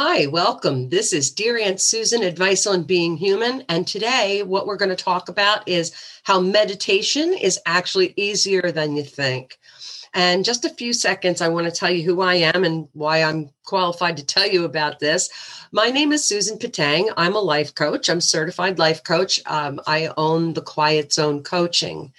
Hi, welcome. This is Dear Aunt Susan Advice on Being Human. And today, what we're going to talk about is how meditation is actually easier than you think. And just a few seconds, I want to tell you who I am and why I'm qualified to tell you about this. My name is Susan Patang. I'm a life coach, I'm certified life coach. Um, I own the Quiet Zone Coaching.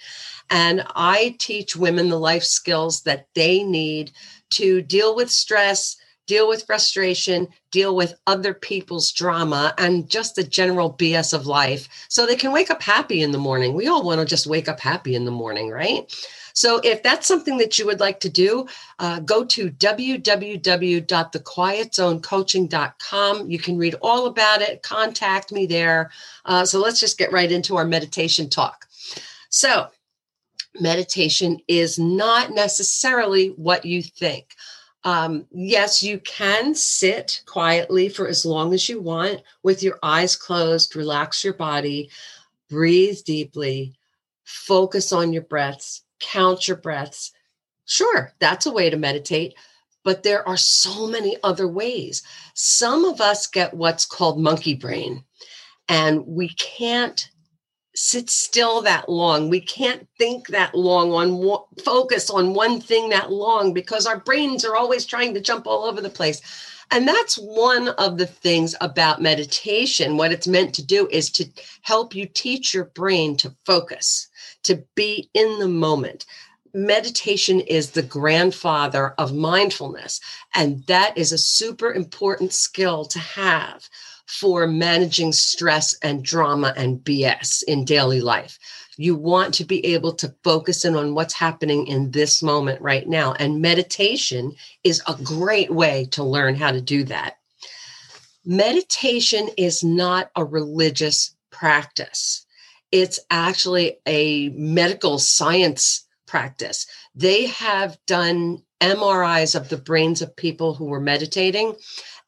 And I teach women the life skills that they need to deal with stress deal with frustration, deal with other people's drama, and just the general BS of life so they can wake up happy in the morning. We all want to just wake up happy in the morning, right? So, if that's something that you would like to do, uh, go to www.thequietzonecoaching.com. You can read all about it, contact me there. Uh, so, let's just get right into our meditation talk. So, meditation is not necessarily what you think. Um, yes, you can sit quietly for as long as you want with your eyes closed, relax your body, breathe deeply, focus on your breaths, count your breaths. Sure, that's a way to meditate, but there are so many other ways. Some of us get what's called monkey brain, and we can't sit still that long. We can't think that long on focus on one thing that long because our brains are always trying to jump all over the place. And that's one of the things about meditation. What it's meant to do is to help you teach your brain to focus, to be in the moment. Meditation is the grandfather of mindfulness. And that is a super important skill to have for managing stress and drama and BS in daily life. You want to be able to focus in on what's happening in this moment right now. And meditation is a great way to learn how to do that. Meditation is not a religious practice, it's actually a medical science practice. They have done MRIs of the brains of people who were meditating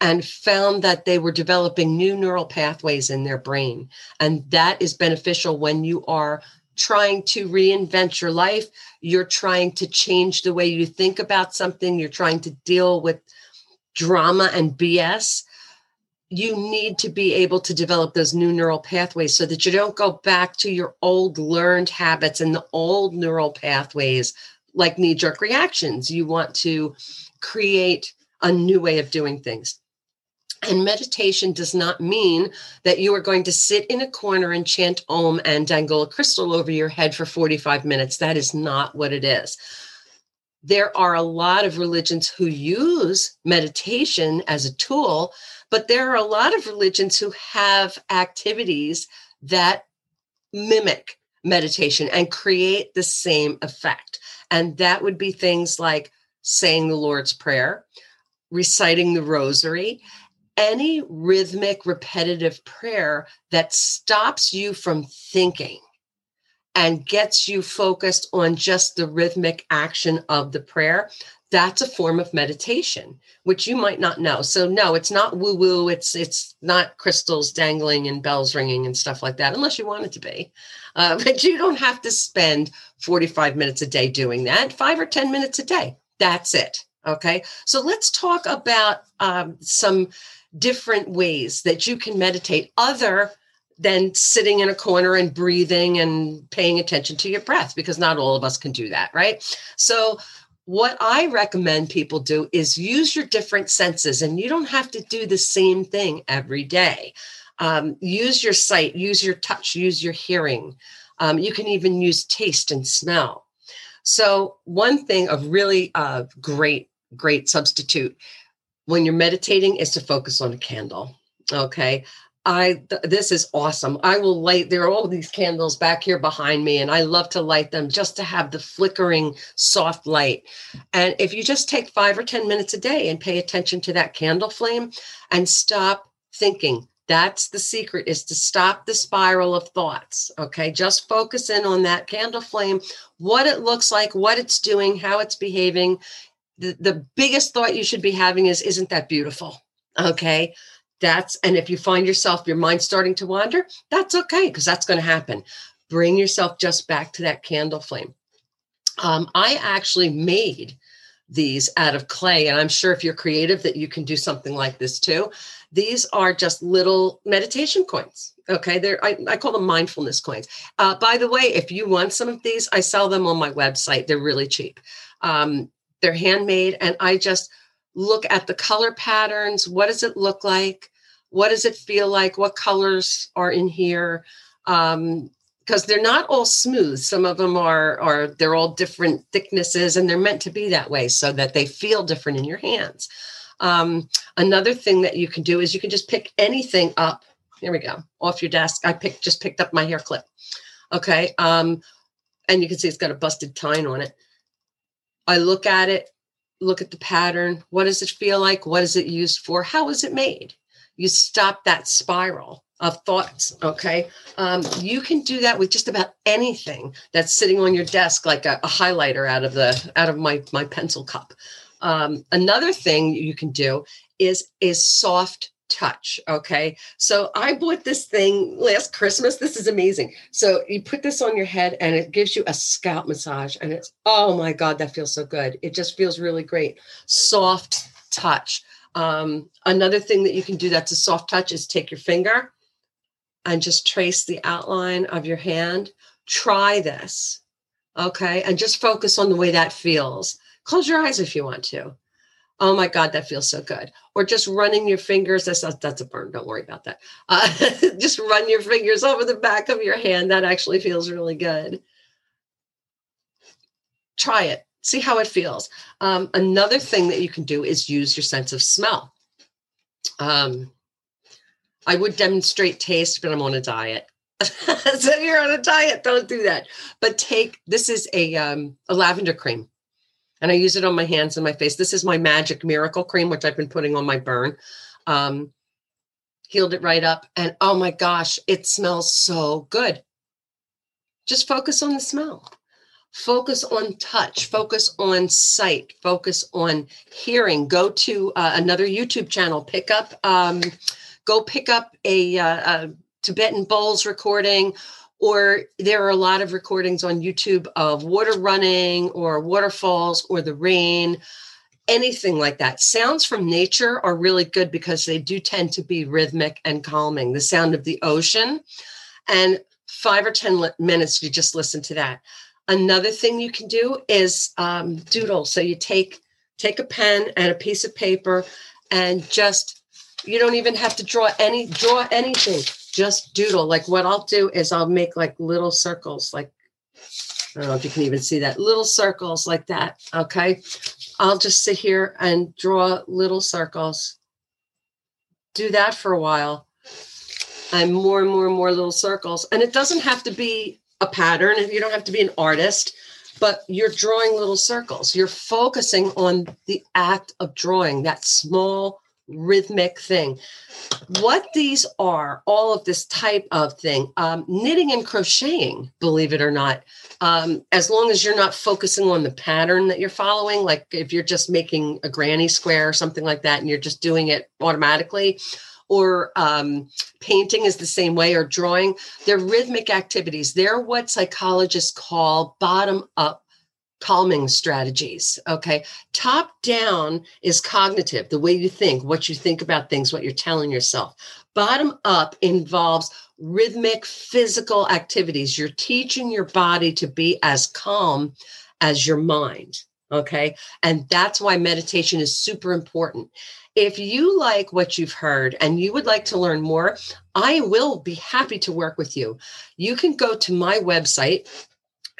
and found that they were developing new neural pathways in their brain. And that is beneficial when you are trying to reinvent your life. You're trying to change the way you think about something. You're trying to deal with drama and BS. You need to be able to develop those new neural pathways so that you don't go back to your old learned habits and the old neural pathways like knee jerk reactions. You want to create a new way of doing things. And meditation does not mean that you are going to sit in a corner and chant Om and dangle a crystal over your head for 45 minutes. That is not what it is. There are a lot of religions who use meditation as a tool, but there are a lot of religions who have activities that mimic meditation and create the same effect. And that would be things like saying the Lord's Prayer, reciting the rosary, any rhythmic, repetitive prayer that stops you from thinking and gets you focused on just the rhythmic action of the prayer, that's a form of meditation, which you might not know. So no, it's not woo woo. It's it's not crystals dangling and bells ringing and stuff like that, unless you want it to be. Uh, but you don't have to spend 45 minutes a day doing that. Five or 10 minutes a day. That's it. Okay. So let's talk about um, some different ways that you can meditate other than sitting in a corner and breathing and paying attention to your breath because not all of us can do that, right? So what I recommend people do is use your different senses, and you don't have to do the same thing every day. Um, use your sight, use your touch, use your hearing. Um, you can even use taste and smell. So, one thing of really uh, great, great substitute when you're meditating is to focus on a candle. Okay. I th- this is awesome. I will light there are all these candles back here behind me and I love to light them just to have the flickering soft light. And if you just take 5 or 10 minutes a day and pay attention to that candle flame and stop thinking. That's the secret is to stop the spiral of thoughts. Okay? Just focus in on that candle flame, what it looks like, what it's doing, how it's behaving the, the biggest thought you should be having is, isn't that beautiful? Okay. That's, and if you find yourself, your mind starting to wander, that's okay, because that's going to happen. Bring yourself just back to that candle flame. Um, I actually made these out of clay. And I'm sure if you're creative that you can do something like this too. These are just little meditation coins. Okay. They're, I, I call them mindfulness coins. Uh, by the way, if you want some of these, I sell them on my website. They're really cheap. Um, they're handmade. And I just look at the color patterns. What does it look like? What does it feel like? What colors are in here? Um, because they're not all smooth. Some of them are are they're all different thicknesses, and they're meant to be that way so that they feel different in your hands. Um, another thing that you can do is you can just pick anything up. Here we go, off your desk. I picked just picked up my hair clip. Okay, um, and you can see it's got a busted tine on it. I look at it, look at the pattern. What does it feel like? What is it used for? How is it made? You stop that spiral of thoughts. Okay. Um, you can do that with just about anything that's sitting on your desk, like a, a highlighter out of the out of my my pencil cup. Um, another thing you can do is is soft touch. Okay. So I bought this thing last Christmas. This is amazing. So you put this on your head and it gives you a scalp massage. And it's, oh my God, that feels so good. It just feels really great. Soft touch. Um, another thing that you can do that's a soft touch is take your finger and just trace the outline of your hand. Try this. Okay. And just focus on the way that feels. Close your eyes if you want to. Oh my God, that feels so good. Or just running your fingers. That's that's a burn. Don't worry about that. Uh, just run your fingers over the back of your hand. That actually feels really good. Try it. See how it feels. Um, another thing that you can do is use your sense of smell. Um, I would demonstrate taste, but I'm on a diet. so you're on a diet, don't do that. But take this is a um, a lavender cream, and I use it on my hands and my face. This is my magic miracle cream, which I've been putting on my burn. Um, healed it right up, and oh my gosh, it smells so good. Just focus on the smell. Focus on touch. Focus on sight. Focus on hearing. Go to uh, another YouTube channel. Pick up. Um, go pick up a, uh, a Tibetan bowls recording, or there are a lot of recordings on YouTube of water running or waterfalls or the rain, anything like that. Sounds from nature are really good because they do tend to be rhythmic and calming. The sound of the ocean, and five or 10 minutes, you just listen to that. Another thing you can do is um, doodle. So you take take a pen and a piece of paper and just you don't even have to draw any draw anything just doodle. Like what i'll do is i'll make like little circles like i don't know if you can even see that little circles like that okay? I'll just sit here and draw little circles. Do that for a while. And more and more and more little circles. And it doesn't have to be a pattern you don't have to be an artist but you're drawing little circles. You're focusing on the act of drawing that small rhythmic thing. What these are, all of this type of thing, um, knitting and crocheting, believe it or not, um, as long as you're not focusing on the pattern that you're following, like if you're just making a granny square or something like that and you're just doing it automatically, or um, painting is the same way, or drawing, they're rhythmic activities. They're what psychologists call bottom up calming strategies. Okay. Top down is cognitive, the way you think, what you think about things, what you're telling yourself. Bottom up involves rhythmic physical activities. You're teaching your body to be as calm as your mind. Okay. And that's why meditation is super important. If you like what you've heard and you would like to learn more, I will be happy to work with you. You can go to my website,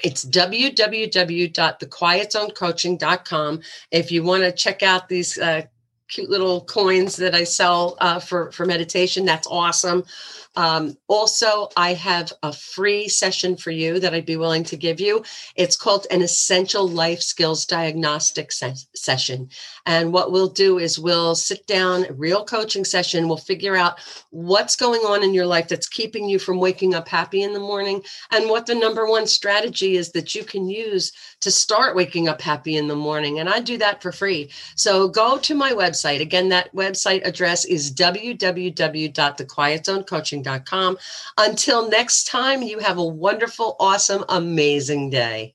it's www.thequietzonecoaching.com. If you want to check out these uh, cute little coins that I sell uh, for, for meditation, that's awesome. Um, also, I have a free session for you that I'd be willing to give you. It's called an Essential Life Skills Diagnostic se- Session. And what we'll do is we'll sit down, real coaching session. We'll figure out what's going on in your life that's keeping you from waking up happy in the morning and what the number one strategy is that you can use to start waking up happy in the morning. And I do that for free. So go to my website. Again, that website address is www.thequietzonecoaching.com Until next time, you have a wonderful, awesome, amazing day.